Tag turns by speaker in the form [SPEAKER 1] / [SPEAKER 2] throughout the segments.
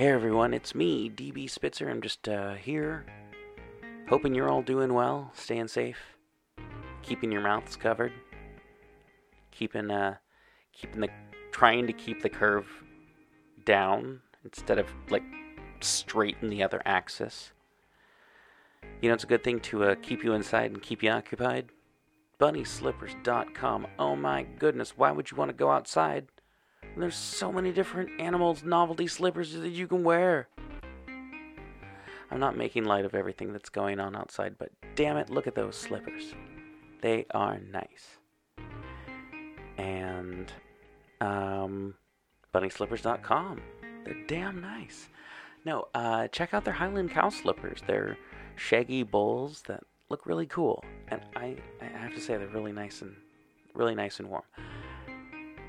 [SPEAKER 1] Hey everyone, it's me, DB Spitzer. I'm just uh, here, hoping you're all doing well, staying safe, keeping your mouths covered, keeping uh, keeping the trying to keep the curve down instead of like straight in the other axis. You know, it's a good thing to uh, keep you inside and keep you occupied. BunnySlippers.com. Oh my goodness, why would you want to go outside? There's so many different animals novelty slippers that you can wear. I'm not making light of everything that's going on outside, but damn it, look at those slippers. They are nice. And um bunnyslippers.com. They're damn nice. No, uh, check out their Highland cow slippers. They're shaggy bowls that look really cool, and I, I have to say they're really nice and really nice and warm.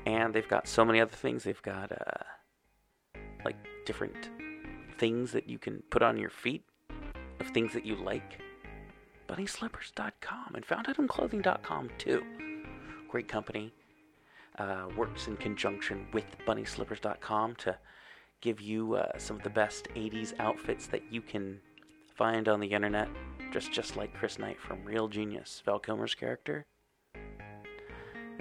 [SPEAKER 1] And they've got so many other things. They've got uh, like different things that you can put on your feet of things that you like. BunnySlippers.com and FoundItemClothing.com too. Great company. Uh, works in conjunction with BunnySlippers.com to give you uh, some of the best 80s outfits that you can find on the internet, just just like Chris Knight from Real Genius, Val Kilmer's character.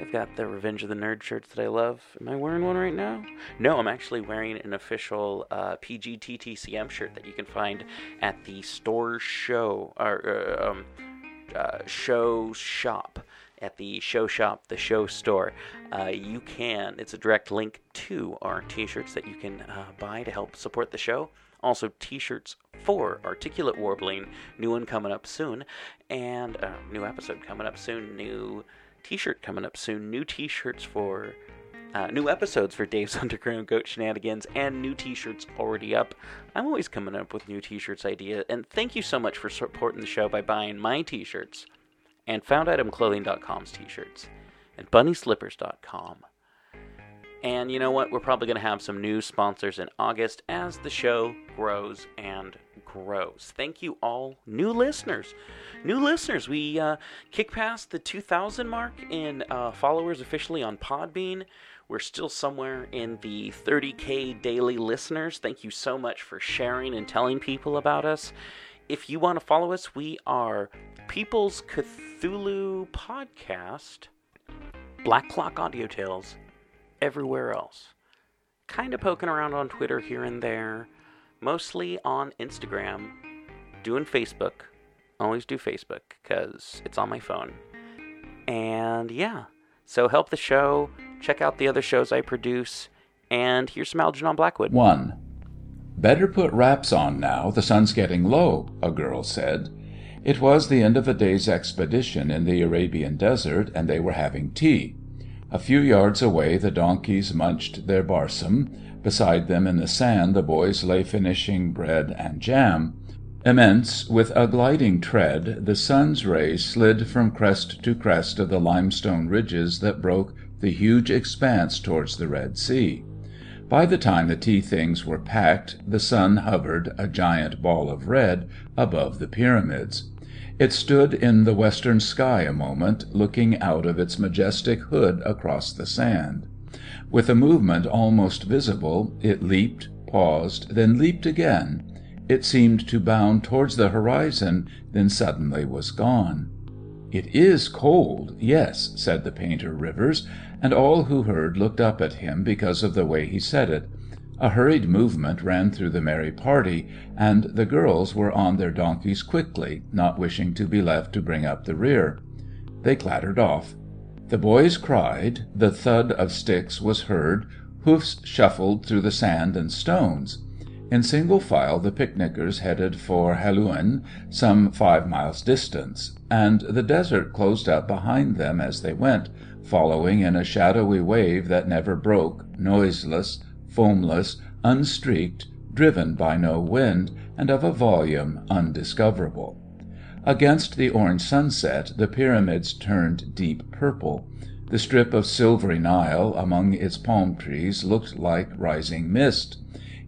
[SPEAKER 1] They've got the Revenge of the Nerd shirts that I love. Am I wearing one right now? No, I'm actually wearing an official uh, PGTTCM shirt that you can find at the store show or uh, um, uh, show shop at the show shop, the show store. Uh, you can. It's a direct link to our T-shirts that you can uh, buy to help support the show. Also, T-shirts for Articulate Warbling, new one coming up soon, and uh, new episode coming up soon. New T-shirt coming up soon. New T-shirts for uh, new episodes for Dave's Underground Goat Shenanigans and new t-shirts already up. I'm always coming up with new t-shirts idea, and thank you so much for supporting the show by buying my t-shirts and FoundItemClothing.com's t-shirts and BunnySlippers.com. And you know what? We're probably going to have some new sponsors in August as the show grows and grows. Thank you all, new listeners. New listeners, we uh, kick past the 2,000 mark in uh, followers officially on Podbean. We're still somewhere in the 30k daily listeners. Thank you so much for sharing and telling people about us. If you want to follow us, we are People's Cthulhu Podcast, Black Clock Audio Tales, everywhere else. Kind of poking around on Twitter here and there, mostly on Instagram, doing Facebook. Always do Facebook because it's on my phone. And yeah, so help the show, check out the other shows I produce, and here's some Algernon Blackwood.
[SPEAKER 2] 1. Better put wraps on now, the sun's getting low, a girl said. It was the end of a day's expedition in the Arabian desert, and they were having tea. A few yards away the donkeys munched their barsom. Beside them in the sand the boys lay finishing bread and jam. Immense, with a gliding tread, the sun's rays slid from crest to crest of the limestone ridges that broke the huge expanse towards the Red Sea. By the time the tea things were packed the sun hovered, a giant ball of red, above the Pyramids. It stood in the western sky a moment, looking out of its majestic hood across the sand. With a movement almost visible it leaped, paused, then leaped again. It seemed to bound towards the horizon, then suddenly was gone. "It is cold, yes," said the painter Rivers, and all who heard looked up at him because of the way he said it. A hurried movement ran through the merry party, and the girls were on their donkeys quickly, not wishing to be left to bring up the rear. They clattered off. The boys cried, the thud of sticks was heard, hoofs shuffled through the sand and stones. In single file the picnickers headed for Helouan, some five miles distant, and the desert closed up behind them as they went, following in a shadowy wave that never broke, noiseless, foamless, unstreaked, driven by no wind, and of a volume undiscoverable. Against the orange sunset the Pyramids turned deep purple. The strip of silvery Nile among its palm trees looked like rising mist.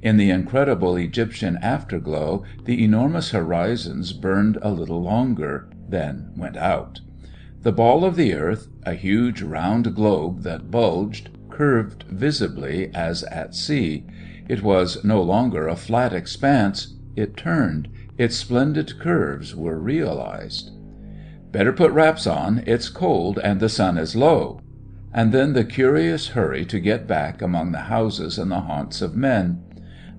[SPEAKER 2] In the incredible Egyptian afterglow the enormous horizons burned a little longer, then went out. The ball of the earth, a huge round globe that bulged, curved visibly as at sea. It was no longer a flat expanse. It turned. Its splendid curves were realized. "Better put wraps on. It's cold, and the sun is low." And then the curious hurry to get back among the houses and the haunts of men.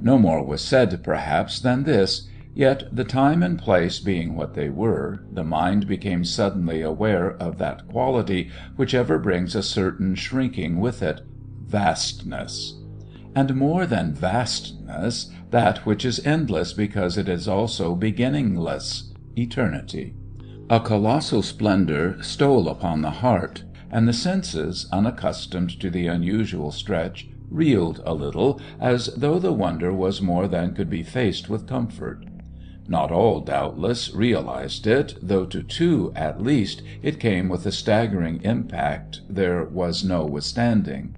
[SPEAKER 2] No more was said, perhaps, than this, yet, the time and place being what they were, the mind became suddenly aware of that quality which ever brings a certain shrinking with it vastness. And more than vastness, that which is endless because it is also beginningless eternity. A colossal splendour stole upon the heart, and the senses, unaccustomed to the unusual stretch, reeled a little, as though the wonder was more than could be faced with comfort. Not all, doubtless, realized it, though to two, at least, it came with a staggering impact there was no withstanding.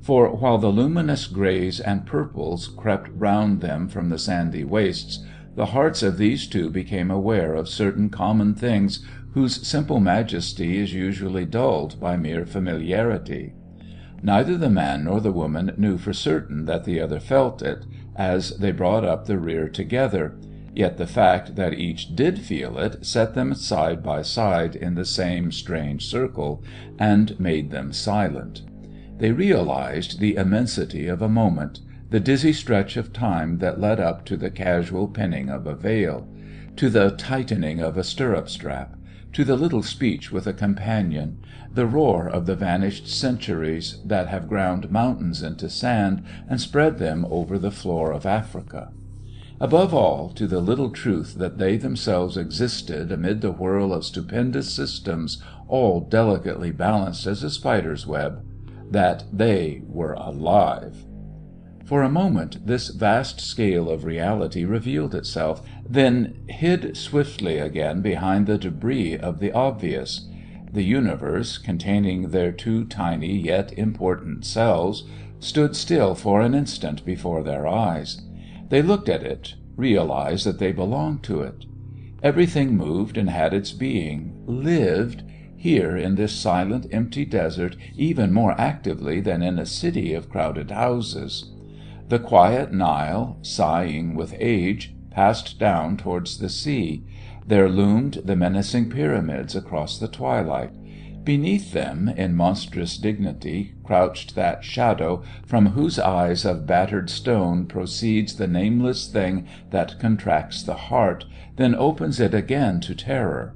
[SPEAKER 2] For while the luminous greys and purples crept round them from the sandy wastes, the hearts of these two became aware of certain common things whose simple majesty is usually dulled by mere familiarity. Neither the man nor the woman knew for certain that the other felt it, as they brought up the rear together, yet the fact that each did feel it set them side by side in the same strange circle, and made them silent. They realized the immensity of a moment, the dizzy stretch of time that led up to the casual pinning of a veil, to the tightening of a stirrup strap, to the little speech with a companion, the roar of the vanished centuries that have ground mountains into sand and spread them over the floor of Africa; above all, to the little truth that they themselves existed amid the whirl of stupendous systems all delicately balanced as a spider's web that they were alive. For a moment this vast scale of reality revealed itself, then hid swiftly again behind the débris of the obvious. The universe, containing their two tiny yet important selves, stood still for an instant before their eyes. They looked at it, realized that they belonged to it. Everything moved and had its being, lived, here in this silent, empty desert even more actively than in a city of crowded houses. The quiet Nile, sighing with age, passed down towards the sea; there loomed the menacing pyramids across the twilight; beneath them, in monstrous dignity, crouched that Shadow from whose eyes of battered stone proceeds the nameless thing that contracts the heart, then opens it again to terror.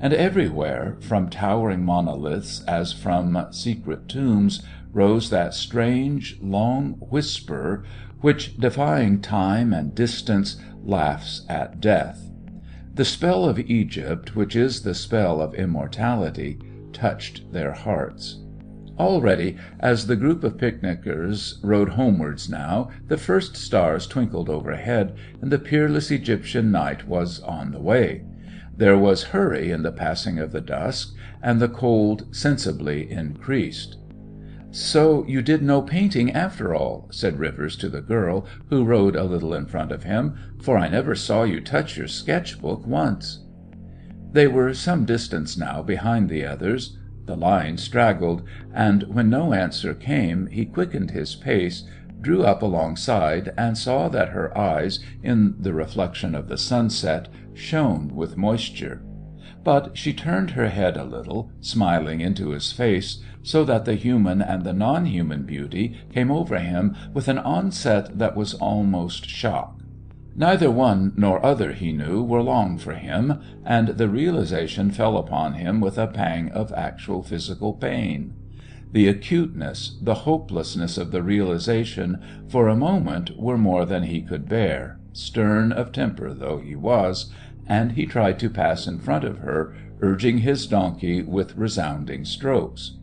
[SPEAKER 2] And everywhere, from towering monoliths as from secret tombs, rose that strange, long whisper which, defying time and distance, laughs at death. The spell of Egypt, which is the spell of immortality, touched their hearts. Already, as the group of picnickers rode homewards now, the first stars twinkled overhead, and the peerless Egyptian night was on the way. There was hurry in the passing of the dusk, and the cold sensibly increased. "So you did no painting, after all," said Rivers to the girl, who rode a little in front of him, "for I never saw you touch your sketch book once." They were some distance now behind the others. The line straggled, and when no answer came he quickened his pace, drew up alongside, and saw that her eyes, in the reflection of the sunset, shone with moisture. But she turned her head a little, smiling into his face, so that the human and the non human beauty came over him with an onset that was almost shock. Neither one nor other, he knew, were long for him, and the realization fell upon him with a pang of actual physical pain. The acuteness, the hopelessness of the realization, for a moment were more than he could bear, stern of temper though he was, and he tried to pass in front of her, urging his donkey with resounding strokes.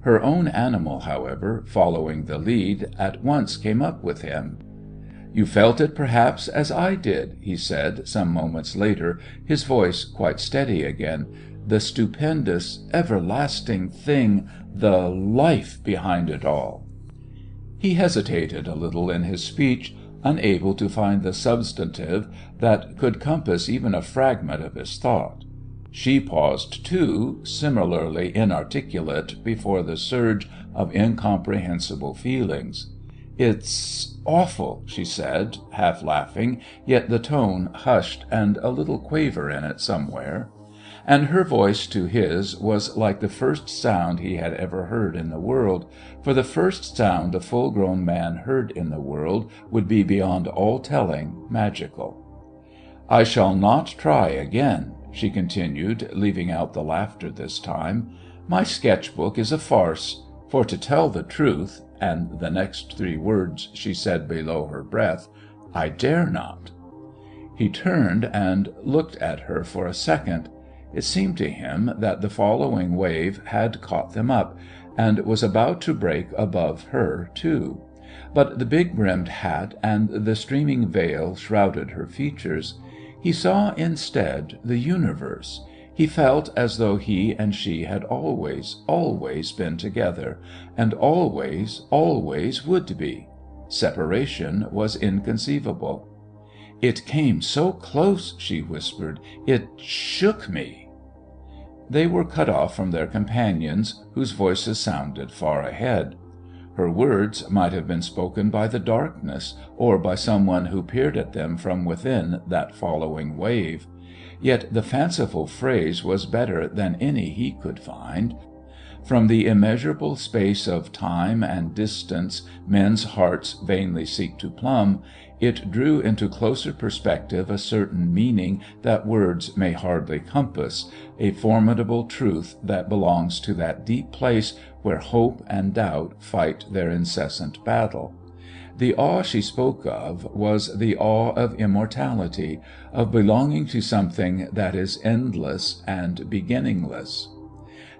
[SPEAKER 2] Her own animal, however, following the lead, at once came up with him. "You felt it, perhaps, as I did," he said, some moments later, his voice quite steady again the stupendous, everlasting thing, the life behind it all." He hesitated a little in his speech, unable to find the substantive that could compass even a fragment of his thought. She paused, too, similarly inarticulate before the surge of incomprehensible feelings. It's awful," she said, half laughing, yet the tone hushed and a little quaver in it somewhere. And her voice to his was like the first sound he had ever heard in the world, for the first sound a full grown man heard in the world would be beyond all telling magical. "I shall not try again," she continued, leaving out the laughter this time. "My sketch book is a farce, for to tell the truth," and the next three words she said below her breath, "I dare not." He turned and looked at her for a second. It seemed to him that the following wave had caught them up, and was about to break above her, too. But the big brimmed hat and the streaming veil shrouded her features. He saw instead the universe. He felt as though he and she had always, always been together, and always, always would be. Separation was inconceivable. "It came so close," she whispered. "It shook me." They were cut off from their companions, whose voices sounded far ahead. Her words might have been spoken by the darkness, or by some one who peered at them from within that following wave. Yet the fanciful phrase was better than any he could find. From the immeasurable space of time and distance men's hearts vainly seek to plumb, it drew into closer perspective a certain meaning that words may hardly compass, a formidable truth that belongs to that deep place where hope and doubt fight their incessant battle. The awe she spoke of was the awe of immortality, of belonging to something that is endless and beginningless.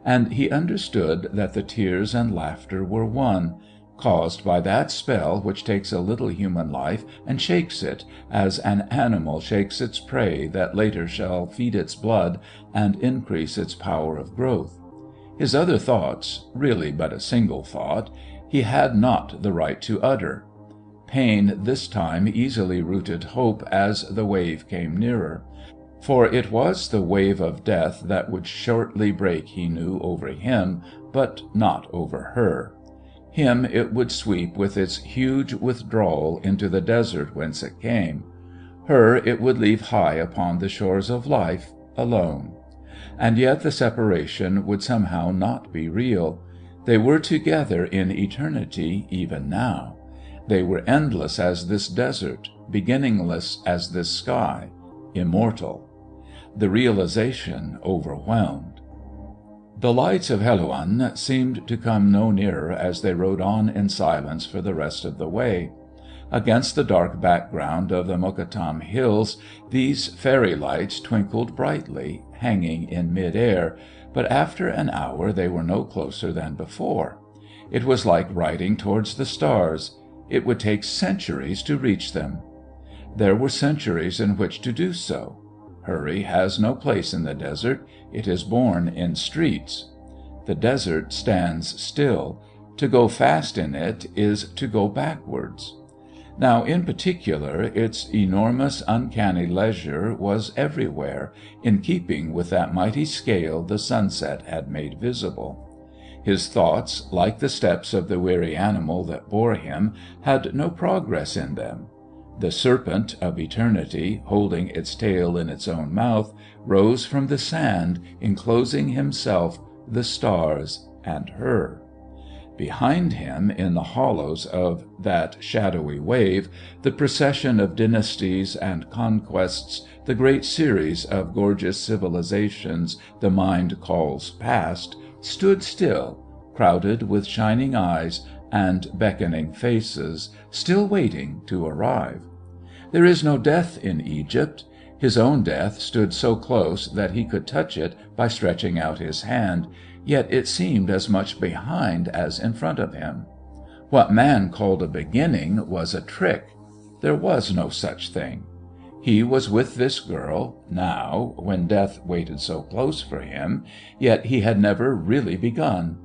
[SPEAKER 2] And he understood that the tears and laughter were one, caused by that spell which takes a little human life and shakes it, as an animal shakes its prey that later shall feed its blood and increase its power of growth. His other thoughts, really but a single thought, he had not the right to utter. Pain this time easily routed hope as the wave came nearer. For it was the wave of death that would shortly break, he knew, over him, but not over her. Him it would sweep with its huge withdrawal into the desert whence it came. Her it would leave high upon the shores of life, alone. And yet the separation would somehow not be real. They were together in eternity even now. They were endless as this desert, beginningless as this sky, immortal. The realization overwhelmed. The lights of Helouan seemed to come no nearer as they rode on in silence for the rest of the way. Against the dark background of the Mokattam Hills these fairy lights twinkled brightly, hanging in mid air, but after an hour they were no closer than before. It was like riding towards the stars. It would take centuries to reach them. There were centuries in which to do so. Hurry has no place in the desert. It is born in streets. The desert stands still. To go fast in it is to go backwards. Now, in particular, its enormous, uncanny leisure was everywhere, in keeping with that mighty scale the sunset had made visible. His thoughts, like the steps of the weary animal that bore him, had no progress in them. The serpent of eternity, holding its tail in its own mouth, rose from the sand, enclosing himself, the stars, and her. Behind him, in the hollows of that shadowy wave, the procession of dynasties and conquests, the great series of gorgeous civilizations the mind calls past, stood still, crowded with shining eyes and beckoning faces, still waiting to arrive. There is no death in Egypt. His own death stood so close that he could touch it by stretching out his hand, yet it seemed as much behind as in front of him. What man called a beginning was a trick. There was no such thing. He was with this girl, now, when death waited so close for him, yet he had never really begun.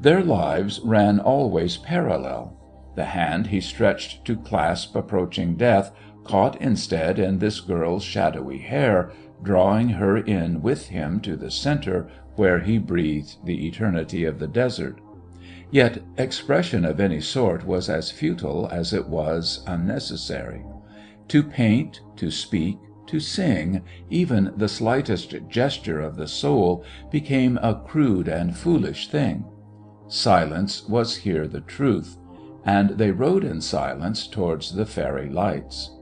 [SPEAKER 2] Their lives ran always parallel. The hand he stretched to clasp approaching death caught instead in this girl's shadowy hair, drawing her in with him to the centre where he breathed the eternity of the desert. Yet expression of any sort was as futile as it was unnecessary. To paint, to speak, to sing, even the slightest gesture of the soul, became a crude and foolish thing. Silence was here the truth. And they rode in silence towards the fairy lights.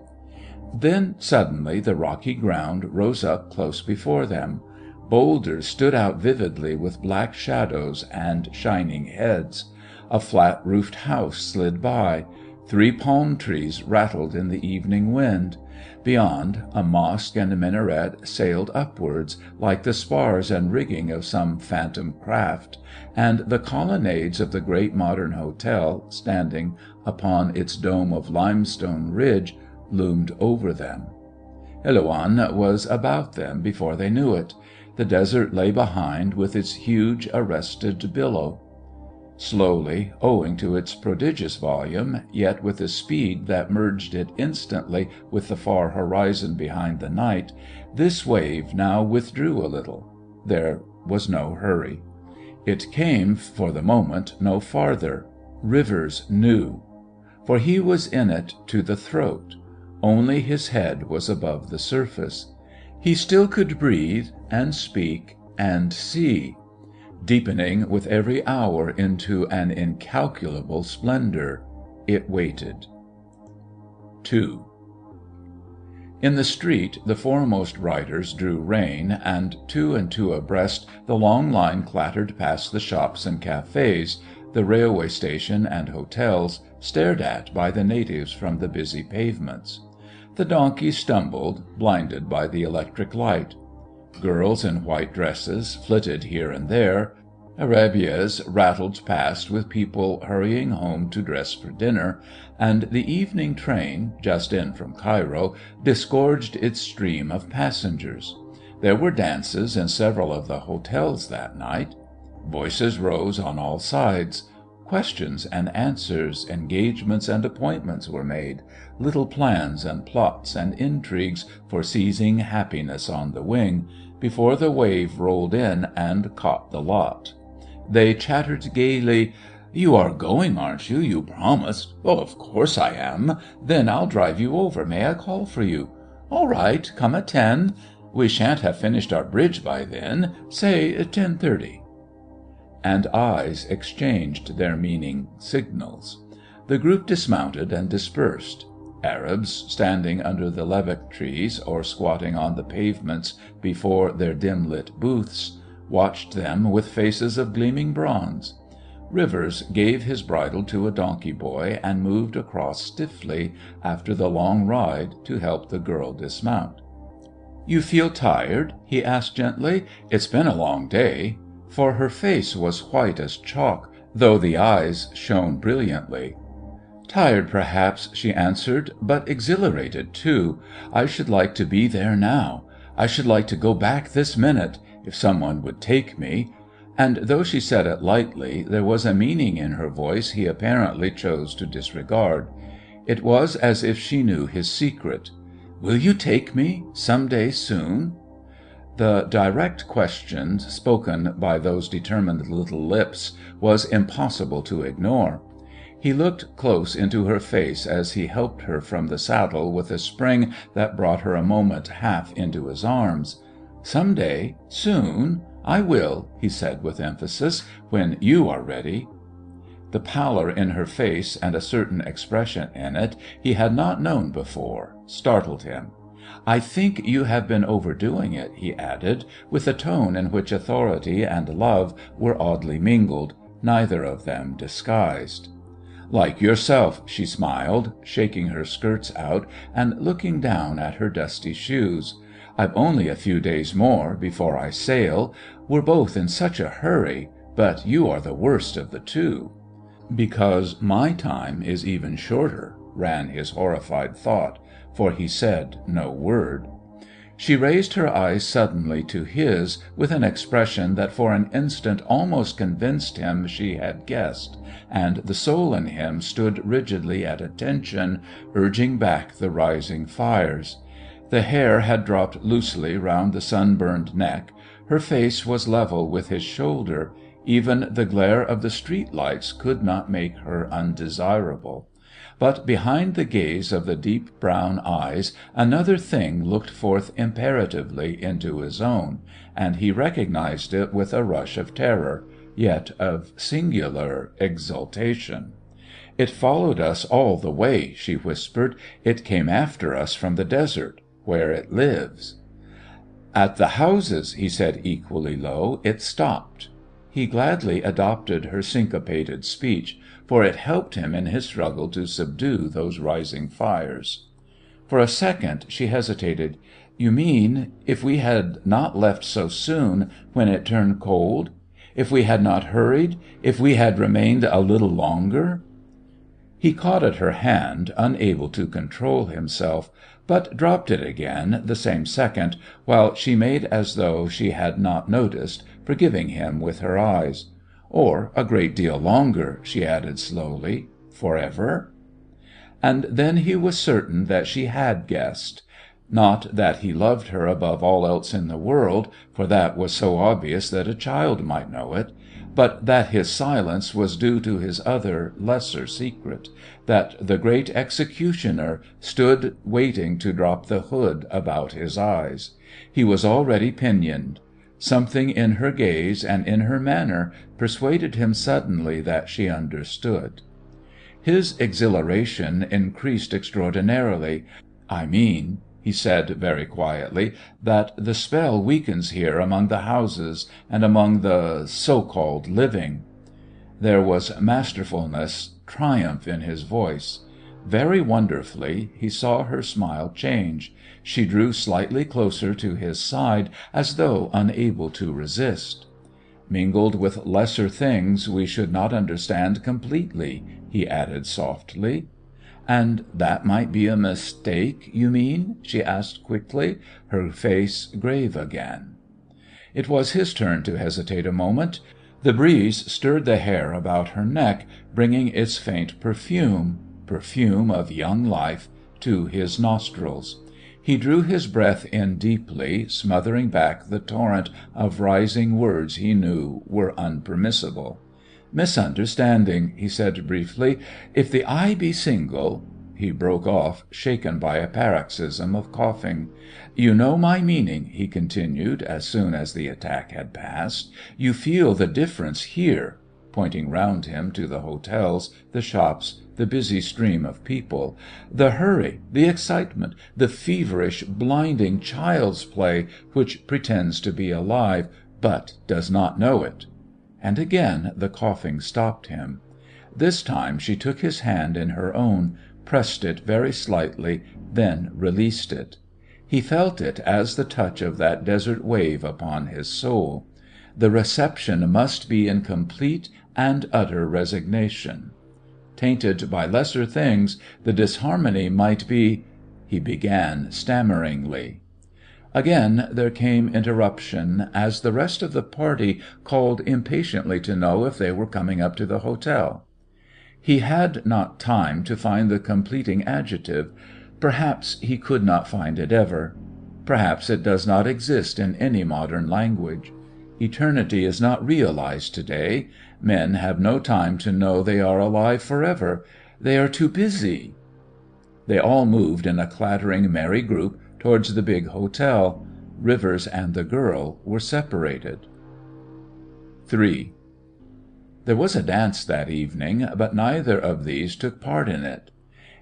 [SPEAKER 2] Then suddenly the rocky ground rose up close before them. Boulders stood out vividly with black shadows and shining heads. A flat roofed house slid by. Three palm trees rattled in the evening wind. Beyond, a mosque and minaret sailed upwards, like the spars and rigging of some phantom craft, and the colonnades of the great modern hotel, standing upon its dome of limestone ridge, loomed over them. Helouan was about them before they knew it. The desert lay behind with its huge, arrested billow. Slowly, owing to its prodigious volume, yet with a speed that merged it instantly with the far horizon behind the night, this wave now withdrew a little. There was no hurry. It came, for the moment, no farther. Rivers knew. For he was in it to the throat. Only his head was above the surface. He still could breathe, and speak, and see deepening with every hour into an incalculable splendour. It waited. II In the street the foremost riders drew rein, and two and two abreast the long line clattered past the shops and cafés, the railway station and hotels, stared at by the natives from the busy pavements. The donkeys stumbled, blinded by the electric light. Girls in white dresses flitted here and there. Arabias rattled past with people hurrying home to dress for dinner, and the evening train, just in from Cairo, disgorged its stream of passengers. There were dances in several of the hotels that night. Voices rose on all sides. Questions and answers, engagements and appointments were made, little plans and plots and intrigues for seizing happiness on the wing, before the wave rolled in and caught the lot. They chattered gaily. "You are going, aren't you? You promised." Oh, "Of course I am." "Then I'll drive you over. May I call for you?" "All right. Come at ten." "We shan't have finished our bridge by then. Say uh, ten thirty." And eyes exchanged their meaning signals. The group dismounted and dispersed. Arabs, standing under the lebbek trees or squatting on the pavements before their dim lit booths, watched them with faces of gleaming bronze. Rivers gave his bridle to a donkey boy and moved across stiffly, after the long ride, to help the girl dismount. "You feel tired?" he asked gently. "It's been a long day." For her face was white as chalk, though the eyes shone brilliantly. "Tired, perhaps," she answered, "but exhilarated, too. I should like to be there now. I should like to go back this minute if some one would take me." And though she said it lightly, there was a meaning in her voice he apparently chose to disregard. It was as if she knew his secret. "Will you take me some day soon?" The direct question, spoken by those determined little lips, was impossible to ignore. He looked close into her face as he helped her from the saddle with a spring that brought her a moment half into his arms. "Some day soon I will," he said with emphasis, "when you are ready." The pallor in her face and a certain expression in it he had not known before startled him. "I think you have been overdoing it," he added, with a tone in which authority and love were oddly mingled, neither of them disguised. "Like yourself," she smiled, shaking her skirts out and looking down at her dusty shoes. "I've only a few days more before I sail. We're both in such a hurry, but you are the worst of the two." "Because my time is even shorter," ran his horrified thought, for he said no word. She raised her eyes suddenly to his, with an expression that for an instant almost convinced him she had guessed, and the soul in him stood rigidly at attention, urging back the rising fires. The hair had dropped loosely round the sunburned neck, her face was level with his shoulder. Even the glare of the street lights could not make her undesirable. But behind the gaze of the deep brown eyes another thing looked forth imperatively into his own, and he recognized it with a rush of terror, yet of singular exultation. "It followed us all the way," she whispered. "It came after us from the desert where it lives." "At the houses," he said equally low, "it stopped." He gladly adopted her syncopated speech, for it helped him in his struggle to subdue those rising fires. For a second she hesitated. "You mean if we had not left so soon, when it turned cold? If we had not hurried? If we had remained a little longer?" He caught at her hand, unable to control himself, but dropped it again the same second, while she made as though she had not noticed, forgiving him with her eyes. "Or a great deal longer," she added slowly. "Forever?" And then he was certain that she had guessed. Not that he loved her above all else in the world, for that was so obvious that a child might know it, but that his silence was due to his other, lesser secret that the great executioner stood waiting to drop the hood about his eyes. He was already pinioned. Something in her gaze and in her manner persuaded him suddenly that she understood. His exhilaration increased extraordinarily. "I mean," he said very quietly, "that the spell weakens here among the houses and among the so called living." There was masterfulness, triumph in his voice. Very wonderfully he saw her smile change. She drew slightly closer to his side as though unable to resist. "Mingled with lesser things we should not understand completely," he added softly. "And that might be a mistake, you mean?" she asked quickly, her face grave again. It was his turn to hesitate a moment. The breeze stirred the hair about her neck, bringing its faint perfume perfume of young life to his nostrils. He drew his breath in deeply, smothering back the torrent of rising words he knew were unpermissible. "Misunderstanding," he said briefly. "If the eye be single " He broke off, shaken by a paroxysm of coughing. "You know my meaning," he continued, as soon as the attack had passed. "You feel the difference here," pointing round him to the hotels, the shops, the busy stream of people. "The hurry, the excitement, the feverish, blinding child's play which pretends to be alive, but does not know it." And again the coughing stopped him. This time she took his hand in her own, pressed it very slightly, then released it. He felt it as the touch of that desert wave upon his soul. The reception must be in complete and utter resignation. Tainted by lesser things, the disharmony might be he began stammeringly. Again there came interruption, as the rest of the party called impatiently to know if they were coming up to the hotel. He had not time to find the completing adjective. Perhaps he could not find it ever. Perhaps it does not exist in any modern language. Eternity is not realized to day. Men have no time to know they are alive forever. They are too busy. They all moved in a clattering, merry group towards the big hotel. Rivers and the girl were separated. III There was a dance that evening, but neither of these took part in it.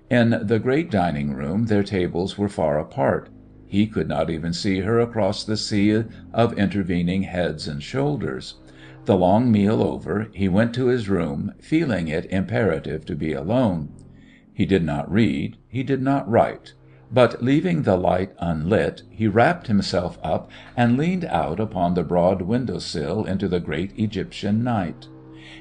[SPEAKER 2] In the great dining room their tables were far apart. He could not even see her across the sea of intervening heads and shoulders. The long meal over, he went to his room, feeling it imperative to be alone. He did not read, he did not write; but, leaving the light unlit, he wrapped himself up and leaned out upon the broad window sill into the great Egyptian night.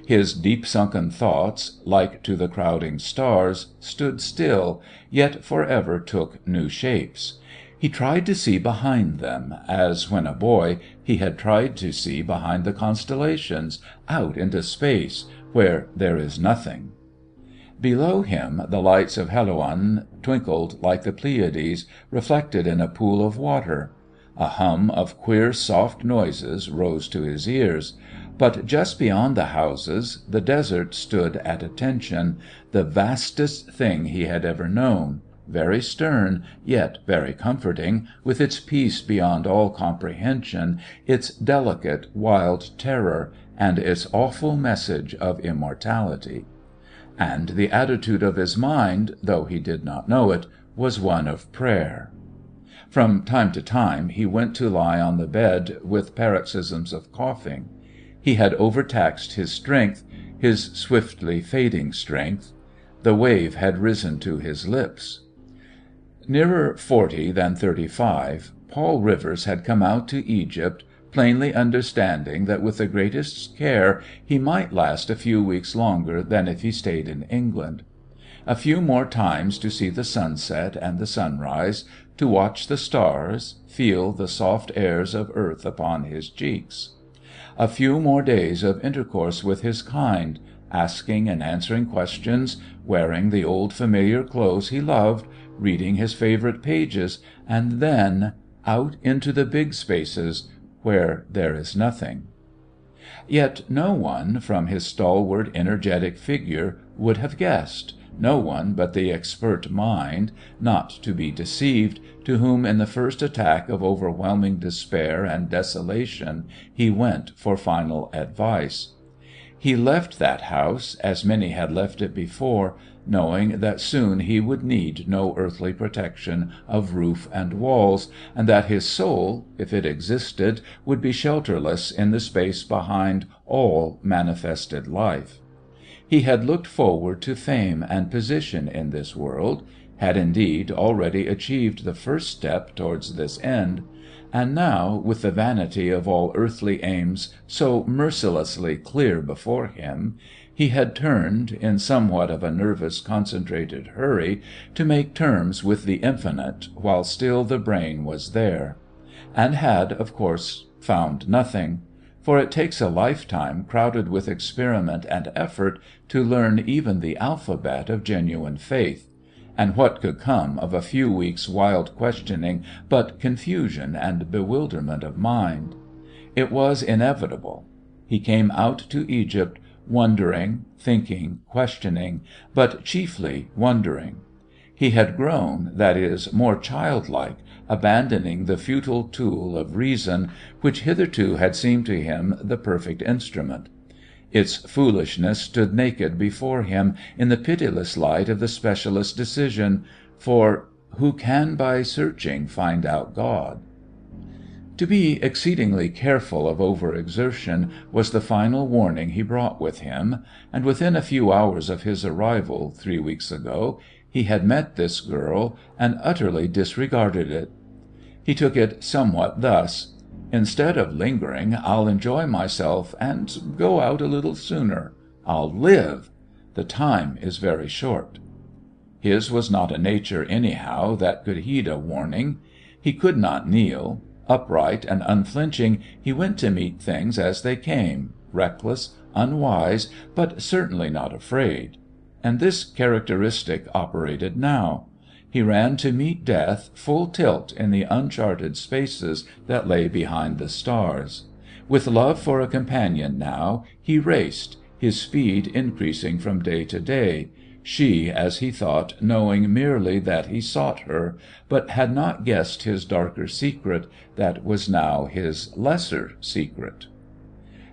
[SPEAKER 2] His deep sunken thoughts, like to the crowding stars, stood still, yet forever took new shapes. He tried to see behind them, as, when a boy, he had tried to see behind the constellations, out into space, where there is nothing. Below him the lights of Helouan twinkled like the Pleiades reflected in a pool of water. A hum of queer, soft noises rose to his ears. But just beyond the houses the desert stood at attention, the vastest thing he had ever known, very stern, yet very comforting, with its peace beyond all comprehension, its delicate, wild terror, and its awful message of immortality. And the attitude of his mind, though he did not know it, was one of prayer. From time to time he went to lie on the bed with paroxysms of coughing. He had overtaxed his strength, his swiftly fading strength. The wave had risen to his lips. Nearer forty than thirty five, Paul Rivers had come out to Egypt, plainly understanding that with the greatest care he might last a few weeks longer than if he stayed in England. A few more times to see the sunset and the sunrise, to watch the stars, feel the soft airs of earth upon his cheeks a few more days of intercourse with his kind, asking and answering questions, wearing the old familiar clothes he loved, reading his favourite pages, and then out into the big spaces where there is nothing. Yet no one, from his stalwart, energetic figure, would have guessed no one but the expert mind, not to be deceived, to whom in the first attack of overwhelming despair and desolation he went for final advice. He left that house, as many had left it before, knowing that soon he would need no earthly protection of roof and walls, and that his soul, if it existed, would be shelterless in the space behind all manifested life. He had looked forward to fame and position in this world, had indeed already achieved the first step towards this end, and now, with the vanity of all earthly aims so mercilessly clear before him, he had turned, in somewhat of a nervous concentrated hurry, to make terms with the Infinite while still the brain was there; and had, of course, found nothing for it takes a lifetime crowded with experiment and effort to learn even the alphabet of genuine faith and what could come of a few weeks' wild questioning but confusion and bewilderment of mind? It was inevitable. He came out to Egypt wondering, thinking, questioning, but chiefly wondering. He had grown, that is, more childlike, abandoning the futile tool of reason, which hitherto had seemed to him the perfect instrument. Its foolishness stood naked before him in the pitiless light of the specialist decision, for "who can by searching find out God?" To be exceedingly careful of over exertion was the final warning he brought with him, and within a few hours of his arrival, three weeks ago, he had met this girl and utterly disregarded it. He took it somewhat thus: "Instead of lingering, I'll enjoy myself and go out a little sooner. I'll live. The time is very short." His was not a nature, anyhow, that could heed a warning. He could not kneel. Upright and unflinching he went to meet things as they came, reckless, unwise, but certainly not afraid. And this characteristic operated now. He ran to meet death full tilt in the uncharted spaces that lay behind the stars. With love for a companion now, he raced, his speed increasing from day to day, she, as he thought, knowing merely that he sought her, but had not guessed his darker secret, that was now his lesser secret.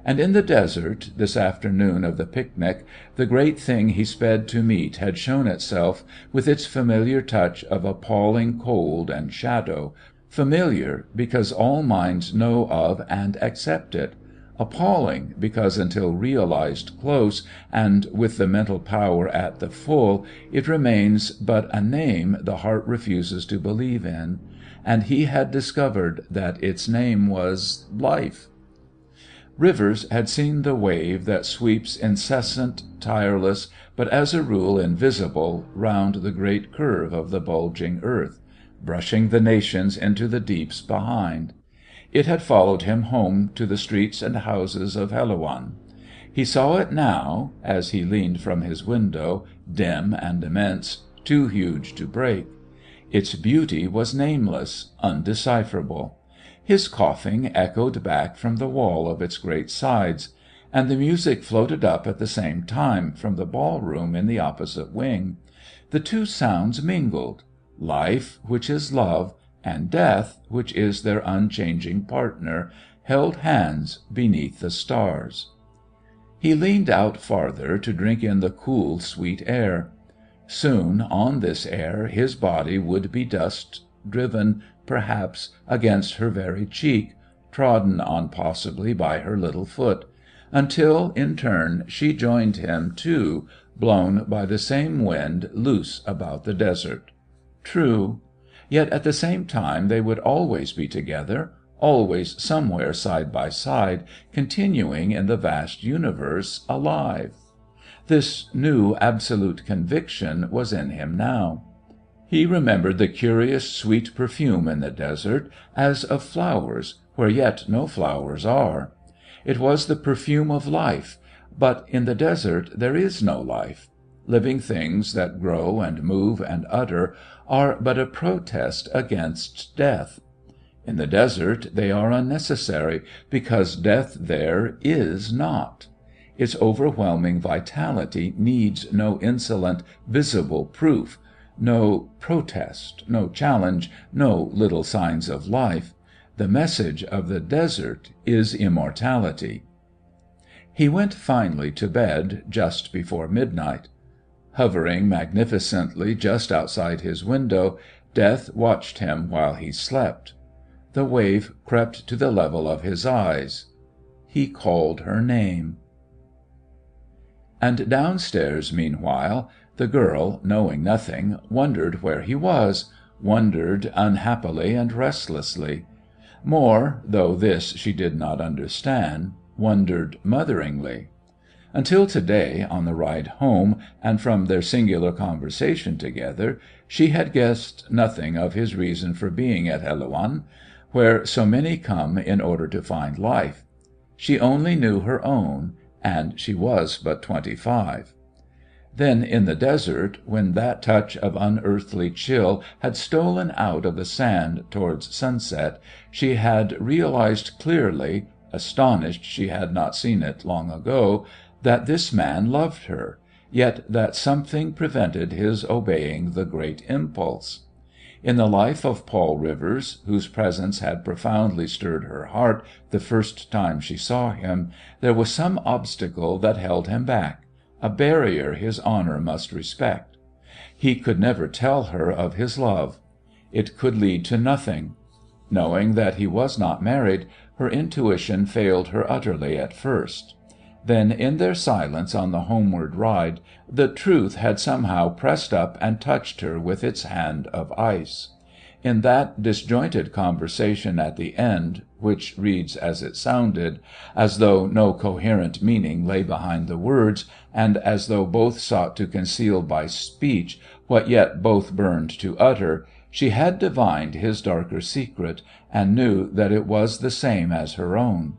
[SPEAKER 2] And in the desert, this afternoon of the picnic, the great thing he sped to meet had shown itself, with its familiar touch of appalling cold and shadow, familiar because all minds know of and accept it; appalling because until realized close, and with the mental power at the full, it remains but a name the heart refuses to believe in. And he had discovered that its name was Life. Rivers had seen the wave that sweeps incessant, tireless, but as a rule invisible, round the great curve of the bulging earth, brushing the nations into the deeps behind. It had followed him home to the streets and houses of Helouan. He saw it now, as he leaned from his window, dim and immense, too huge to break. Its beauty was nameless, undecipherable. His coughing echoed back from the wall of its great sides. and the music floated up at the same time from the ballroom in the opposite wing. The two sounds mingled life, which is love, and death, which is their unchanging partner, held hands beneath the stars. He leaned out farther to drink in the cool, sweet air. Soon, on this air, his body would be dust driven, perhaps, against her very cheek, trodden on possibly by her little foot until, in turn, she joined him, too, blown by the same wind loose about the desert. True. Yet at the same time they would always be together, always somewhere side by side, continuing in the vast universe, alive. This new, absolute conviction was in him now. He remembered the curious, sweet perfume in the desert, as of flowers where yet no flowers are. It was the perfume of life, but in the desert there is no life. Living things that grow and move and utter are but a protest against death. In the desert they are unnecessary, because death there is not. Its overwhelming vitality needs no insolent, visible proof, no protest, no challenge, no little signs of life. The message of the desert is immortality. He went finally to bed just before midnight. Hovering magnificently just outside his window, Death watched him while he slept. The wave crept to the level of his eyes. He called her name. And downstairs, meanwhile, the girl, knowing nothing, wondered where he was, wondered unhappily and restlessly. More, though this she did not understand, wondered motheringly. Until to day, on the ride home, and from their singular conversation together, she had guessed nothing of his reason for being at Helouan, where so many come in order to find life. She only knew her own, and she was but twenty five. Then in the desert, when that touch of unearthly chill had stolen out of the sand towards sunset, she had realized clearly, astonished she had not seen it long ago, that this man loved her, yet that something prevented his obeying the great impulse. In the life of Paul Rivers, whose presence had profoundly stirred her heart the first time she saw him, there was some obstacle that held him back a barrier his honour must respect. He could never tell her of his love. It could lead to nothing. Knowing that he was not married, her intuition failed her utterly at first. Then in their silence on the homeward ride the truth had somehow pressed up and touched her with its hand of ice in that disjointed conversation at the end, which reads as it sounded, as though no coherent meaning lay behind the words, and as though both sought to conceal by speech what yet both burned to utter, she had divined his darker secret, and knew that it was the same as her own.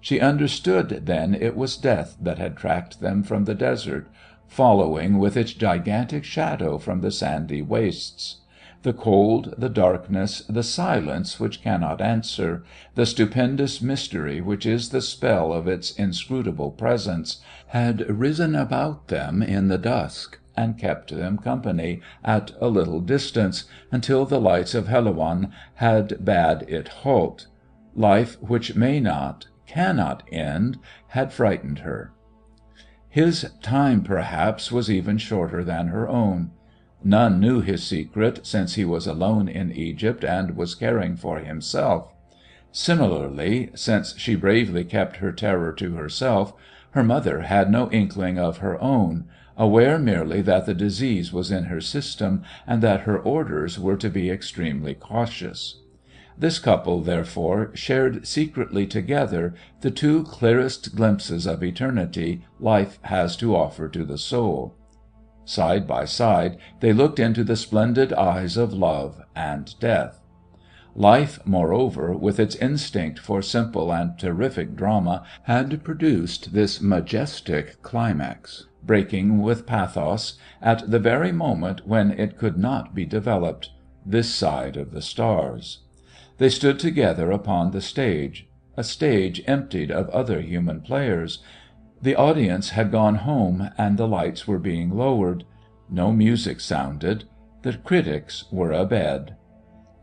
[SPEAKER 2] She understood then it was death that had tracked them from the desert, following with its gigantic shadow from the sandy wastes the cold, the darkness, the silence which cannot answer, the stupendous mystery which is the spell of its inscrutable presence, had risen about them in the dusk and kept them company at a little distance, until the lights of Helouan had bade it halt. Life which may not, cannot end, had frightened her. His time, perhaps, was even shorter than her own. None knew his secret, since he was alone in Egypt and was caring for himself. Similarly, since she bravely kept her terror to herself, her mother had no inkling of her own, aware merely that the disease was in her system and that her orders were to be extremely cautious. This couple, therefore, shared secretly together the two clearest glimpses of eternity life has to offer to the soul. Side by side they looked into the splendid eyes of love and death. Life, moreover, with its instinct for simple and terrific drama, had produced this majestic climax, breaking with pathos, at the very moment when it could not be developed this side of the stars. They stood together upon the stage a stage emptied of other human players The audience had gone home and the lights were being lowered. No music sounded. The critics were abed.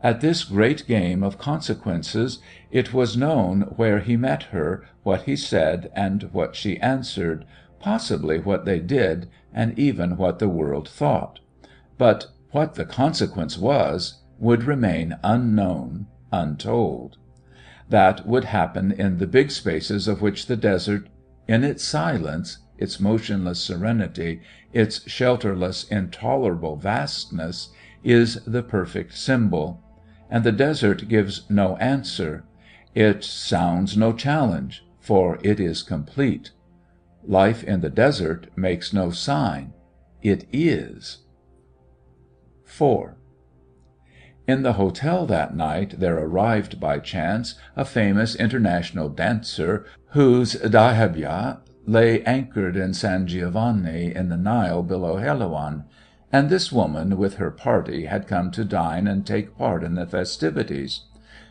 [SPEAKER 2] At this great game of consequences it was known where he met her, what he said and what she answered, possibly what they did and even what the world thought. But what the consequence was would remain unknown, untold. That would happen in the big spaces of which the desert, in its silence, its motionless serenity, its shelterless, intolerable vastness, is the perfect symbol. And the desert gives no answer. It sounds no challenge, for it is complete. Life in the desert makes no sign. It is. IV In the hotel that night there arrived by chance a famous international dancer whose dahabeah lay anchored in San Giovanni in the Nile below Helouan, and this woman with her party had come to dine and take part in the festivities.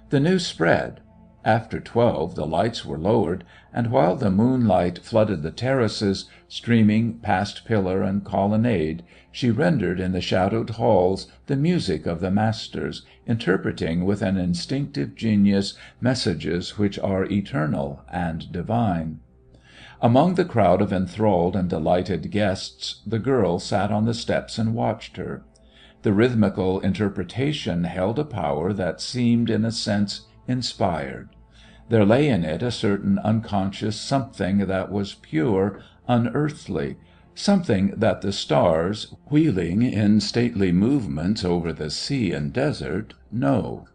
[SPEAKER 2] The news spread. After twelve the lights were lowered, and while the moonlight flooded the terraces, streaming past pillar and colonnade, she rendered in the shadowed halls the music of the masters, interpreting with an instinctive genius messages which are eternal and divine. Among the crowd of enthralled and delighted guests the girl sat on the steps and watched her. The rhythmical interpretation held a power that seemed, in a sense, inspired. There lay in it a certain unconscious something that was pure, unearthly, something that the stars, wheeling in stately movements over the sea and desert, know;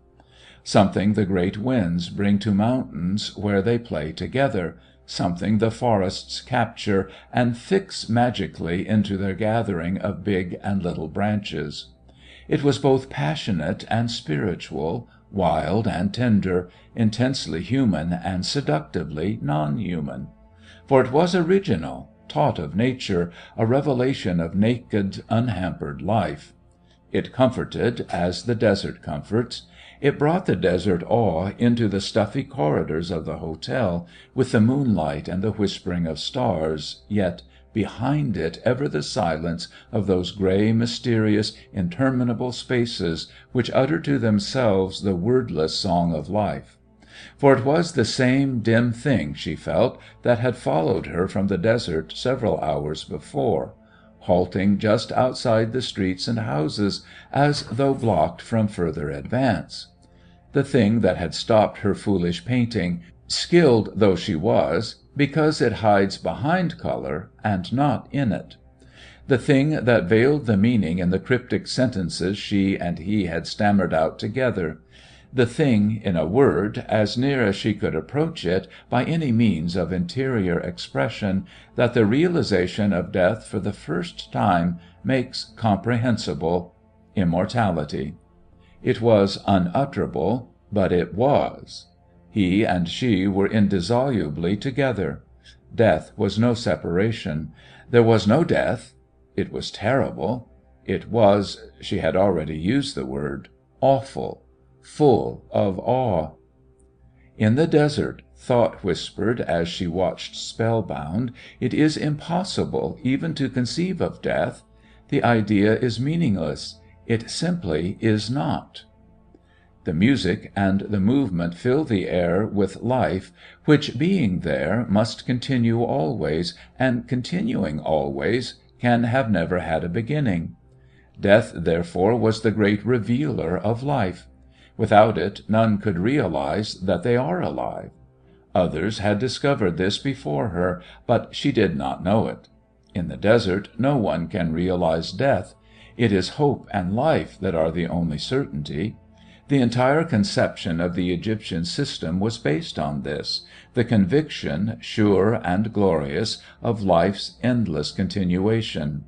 [SPEAKER 2] something the great winds bring to mountains where they play together something the forests capture and fix magically into their gathering of big and little branches. It was both passionate and spiritual, wild and tender, intensely human and seductively non human. For it was original, taught of nature, a revelation of naked, unhampered life. It comforted as the desert comforts. It brought the desert awe into the stuffy corridors of the hotel, with the moonlight and the whispering of stars, yet behind it ever the silence of those grey, mysterious, interminable spaces which utter to themselves the wordless song of life. For it was the same dim thing, she felt, that had followed her from the desert several hours before halting just outside the streets and houses, as though blocked from further advance. The thing that had stopped her foolish painting, skilled though she was, because it hides behind colour and not in it; the thing that veiled the meaning in the cryptic sentences she and he had stammered out together; the thing, in a word, as near as she could approach it by any means of interior expression, that the realisation of death for the first time makes comprehensible immortality. It was unutterable, but it was. He and she were indissolubly together. Death was no separation. There was no death. It was terrible. It was she had already used the word awful, full of awe. In the desert, thought whispered as she watched spellbound, it is impossible even to conceive of death. The idea is meaningless. It simply is not. The music and the movement fill the air with life which, being there, must continue always, and continuing always, can have never had a beginning. Death, therefore, was the great revealer of life. Without it none could realise that they are alive. Others had discovered this before her, but she did not know it. In the desert no one can realise death. It is hope and life that are the only certainty. The entire conception of the Egyptian system was based on this the conviction, sure and glorious, of life's endless continuation.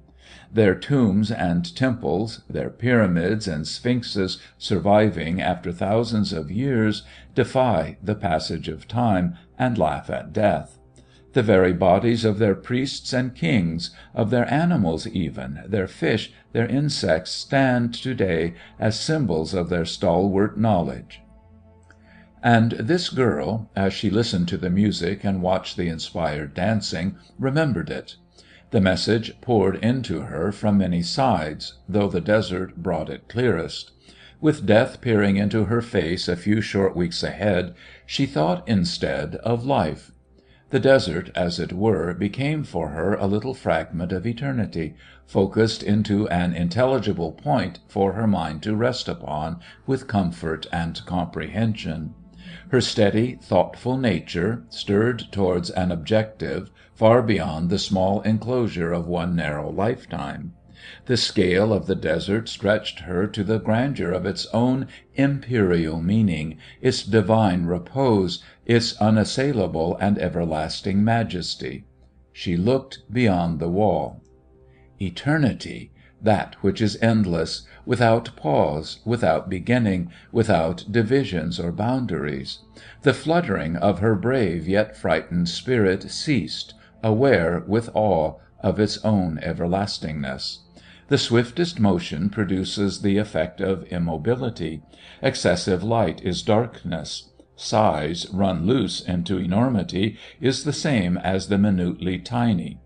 [SPEAKER 2] Their tombs and temples, their pyramids and sphinxes surviving after thousands of years, defy the passage of time, and laugh at death. The very bodies of their priests and kings, of their animals even, their fish, their insects stand to day as symbols of their stalwart knowledge. And this girl, as she listened to the music and watched the inspired dancing, remembered it. The message poured in to her from many sides, though the desert brought it clearest. With death peering into her face a few short weeks ahead, she thought instead of life. The desert, as it were, became for her a little fragment of eternity, focussed into an intelligible point for her mind to rest upon with comfort and comprehension. Her steady, thoughtful nature stirred towards an objective far beyond the small enclosure of one narrow lifetime. The scale of the desert stretched her to the grandeur of its own imperial meaning, its divine repose, its unassailable and everlasting majesty. She looked beyond the wall. Eternity! That which is endless, without pause, without beginning, without divisions or boundaries. The fluttering of her brave yet frightened spirit ceased, aware, with awe, of its own everlastingness. The swiftest motion produces the effect of immobility. Excessive light is darkness. Size run loose into enormity is the same as the minutely tiny.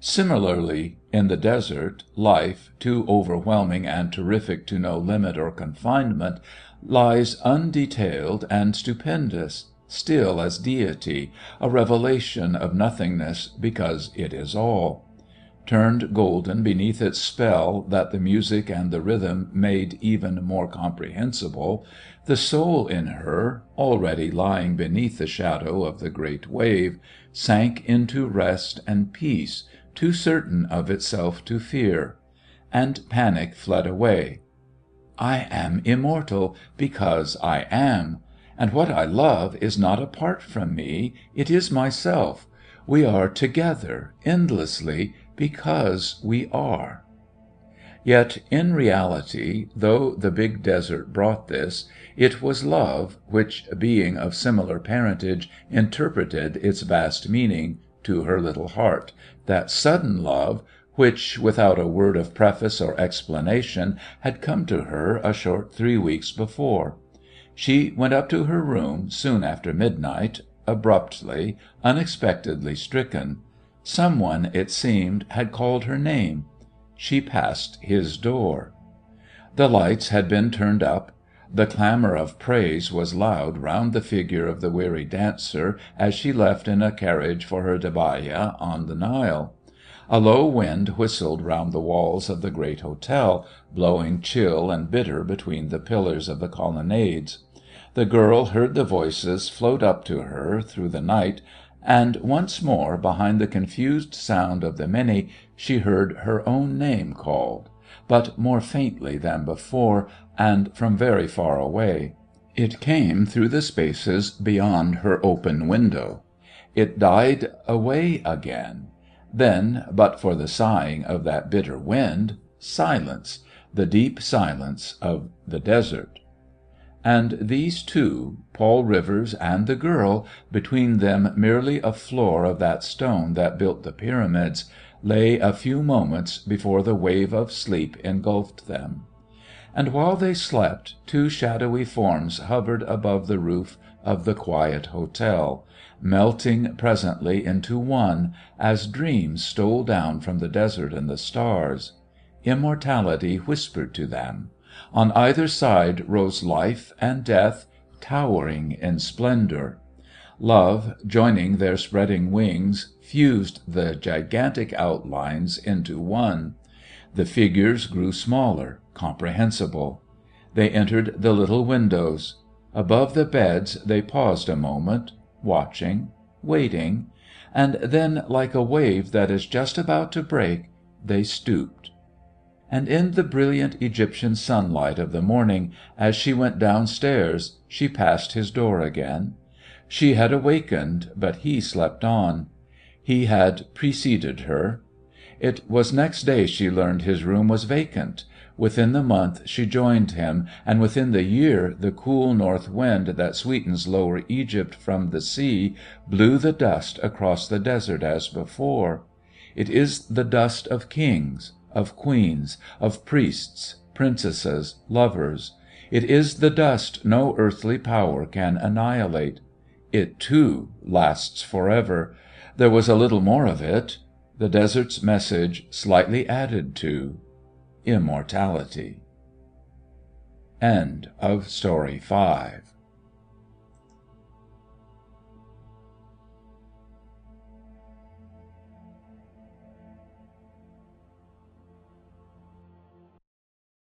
[SPEAKER 2] Similarly, in the desert, life, too overwhelming and terrific to know limit or confinement, lies undetailed and stupendous, still as deity, a revelation of nothingness because it is all. Turned golden beneath its spell that the music and the rhythm made even more comprehensible, the soul in her, already lying beneath the shadow of the great wave, sank into rest and peace, too certain of itself to fear. And panic fled away. I am immortal because I am. And what I love is not apart from me, it is myself. We are together, endlessly, because we are. Yet, in reality, though the big desert brought this, it was love which, being of similar parentage, interpreted its vast meaning to her little heart, that sudden love which, without a word of preface or explanation, had come to her a short three weeks before. She went up to her room soon after midnight, abruptly, unexpectedly stricken. Some one, it seemed, had called her name. She passed his door. The lights had been turned up. The clamour of praise was loud round the figure of the weary dancer as she left in a carriage for her dahabîyeh on the Nile. A low wind whistled round the walls of the great hotel, blowing chill and bitter between the pillars of the colonnades. The girl heard the voices float up to her through the night, and once more, behind the confused sound of the many, she heard her own name called; but more faintly than before, and from very far away. It came through the spaces beyond her open window. It died away again. Then, but for the sighing of that bitter wind, silence the deep silence of the desert. And these two, Paul Rivers and the girl, between them merely a floor of that stone that built the Pyramids, lay a few moments before the wave of sleep engulfed them. And while they slept, two shadowy forms hovered above the roof of the quiet hotel, melting presently into one, as dreams stole down from the desert and the stars. Immortality whispered to them. On either side rose Life and Death, towering in splendour. Love, joining their spreading wings, fused the gigantic outlines into one. The figures grew smaller, comprehensible. They entered the little windows. Above the beds they paused a moment, watching, waiting; and then, like a wave that is just about to break, they stooped and in the brilliant Egyptian sunlight of the morning, as she went downstairs, she passed his door again. She had awakened, but he slept on. He had preceded her. It was next day she learned his room was vacant. Within the month she joined him, and within the year the cool north wind that sweetens Lower Egypt from the sea blew the dust across the desert as before. It is the dust of kings of queens, of priests, princesses, lovers. It is the dust no earthly power can annihilate. It, too, lasts forever. There was a little more of it. The desert's message slightly added to immortality. End of Story five